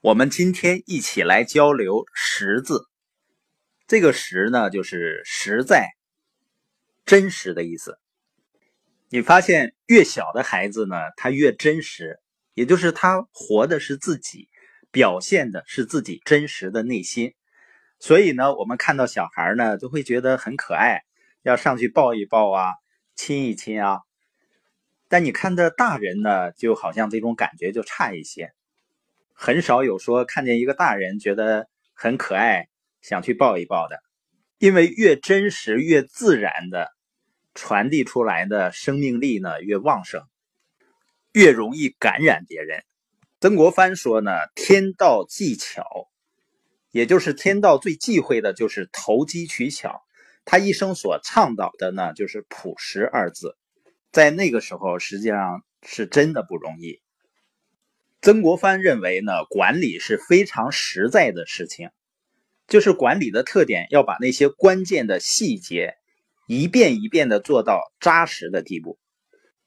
我们今天一起来交流“实”字。这个“实”呢，就是实在、真实的意思。你发现越小的孩子呢，他越真实，也就是他活的是自己，表现的是自己真实的内心。所以呢，我们看到小孩呢，都会觉得很可爱，要上去抱一抱啊，亲一亲啊。但你看的大人呢，就好像这种感觉就差一些。很少有说看见一个大人觉得很可爱，想去抱一抱的，因为越真实、越自然的传递出来的生命力呢越旺盛，越容易感染别人。曾国藩说呢：“天道技巧，也就是天道最忌讳的就是投机取巧。”他一生所倡导的呢就是朴实二字，在那个时候实际上是真的不容易。曾国藩认为呢，管理是非常实在的事情，就是管理的特点要把那些关键的细节一遍一遍的做到扎实的地步。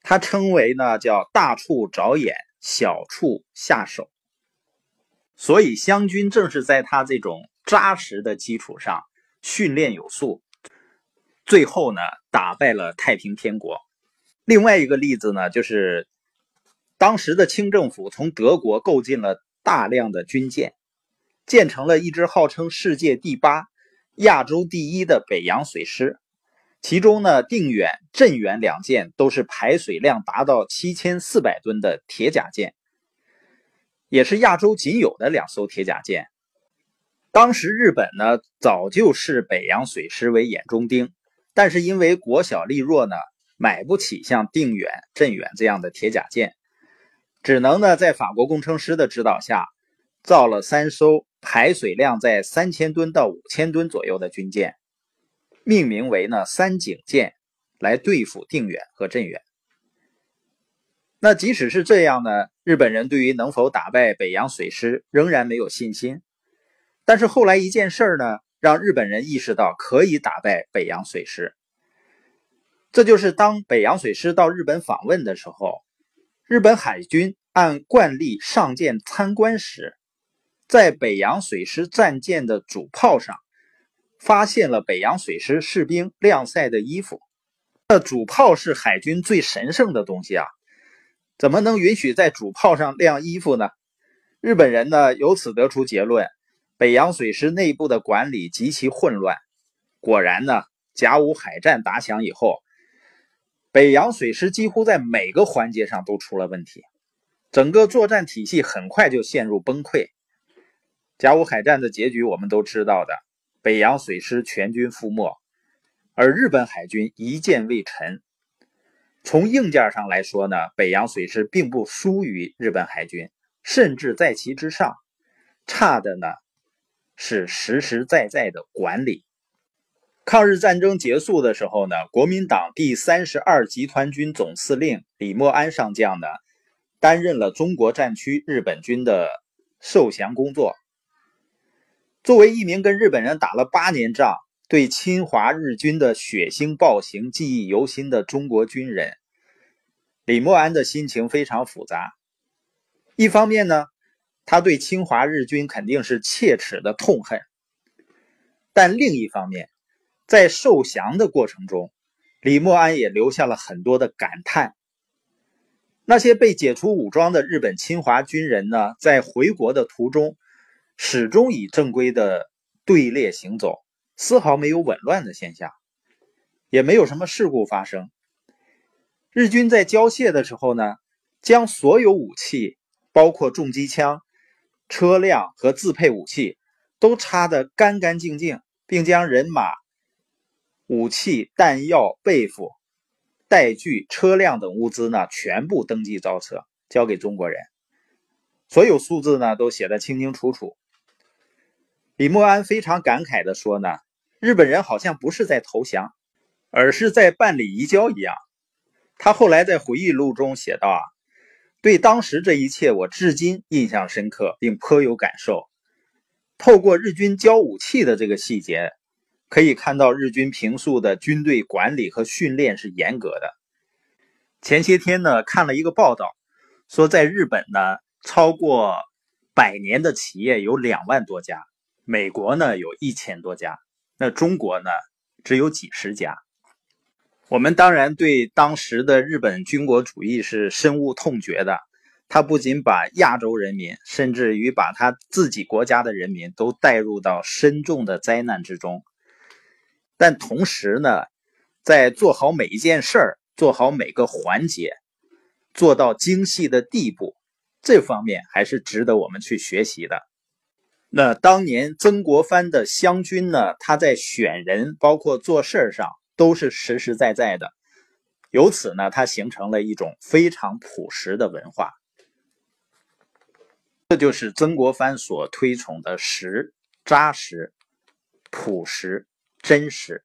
他称为呢叫大处着眼，小处下手。所以湘军正是在他这种扎实的基础上训练有素，最后呢打败了太平天国。另外一个例子呢就是。当时的清政府从德国购进了大量的军舰，建成了一支号称世界第八、亚洲第一的北洋水师。其中呢，定远、镇远两舰都是排水量达到七千四百吨的铁甲舰，也是亚洲仅有的两艘铁甲舰。当时日本呢，早就视北洋水师为眼中钉，但是因为国小力弱呢，买不起像定远、镇远这样的铁甲舰。只能呢，在法国工程师的指导下，造了三艘排水量在三千吨到五千吨左右的军舰，命名为呢三井舰，来对付定远和镇远。那即使是这样呢，日本人对于能否打败北洋水师仍然没有信心。但是后来一件事儿呢，让日本人意识到可以打败北洋水师。这就是当北洋水师到日本访问的时候。日本海军按惯例上舰参观时，在北洋水师战舰的主炮上发现了北洋水师士兵晾晒的衣服。那主炮是海军最神圣的东西啊，怎么能允许在主炮上晾衣服呢？日本人呢由此得出结论：北洋水师内部的管理极其混乱。果然呢，甲午海战打响以后。北洋水师几乎在每个环节上都出了问题，整个作战体系很快就陷入崩溃。甲午海战的结局我们都知道的，北洋水师全军覆没，而日本海军一舰未沉。从硬件上来说呢，北洋水师并不输于日本海军，甚至在其之上。差的呢是实实在在的管理。抗日战争结束的时候呢，国民党第三十二集团军总司令李默安上将呢，担任了中国战区日本军的受降工作。作为一名跟日本人打了八年仗、对侵华日军的血腥暴行记忆犹新的中国军人，李默安的心情非常复杂。一方面呢，他对侵华日军肯定是切齿的痛恨，但另一方面，在受降的过程中，李默安也留下了很多的感叹。那些被解除武装的日本侵华军人呢，在回国的途中，始终以正规的队列行走，丝毫没有紊乱的现象，也没有什么事故发生。日军在交械的时候呢，将所有武器，包括重机枪、车辆和自配武器，都插得干干净净，并将人马。武器、弹药、被服、带具、车辆等物资呢，全部登记造册，交给中国人。所有数字呢，都写得清清楚楚。李默安非常感慨地说：“呢，日本人好像不是在投降，而是在办理移交一样。”他后来在回忆录中写道：“啊，对当时这一切，我至今印象深刻，并颇有感受。透过日军交武器的这个细节。”可以看到日军平素的军队管理和训练是严格的。前些天呢，看了一个报道，说在日本呢，超过百年的企业有两万多家，美国呢有一千多家，那中国呢只有几十家。我们当然对当时的日本军国主义是深恶痛绝的，他不仅把亚洲人民，甚至于把他自己国家的人民都带入到深重的灾难之中。但同时呢，在做好每一件事儿、做好每个环节、做到精细的地步，这方面还是值得我们去学习的。那当年曾国藩的湘军呢，他在选人，包括做事儿上。都是实实在在的，由此呢，他形成了一种非常朴实的文化。这就是曾国藩所推崇的实、扎实、朴实、真实。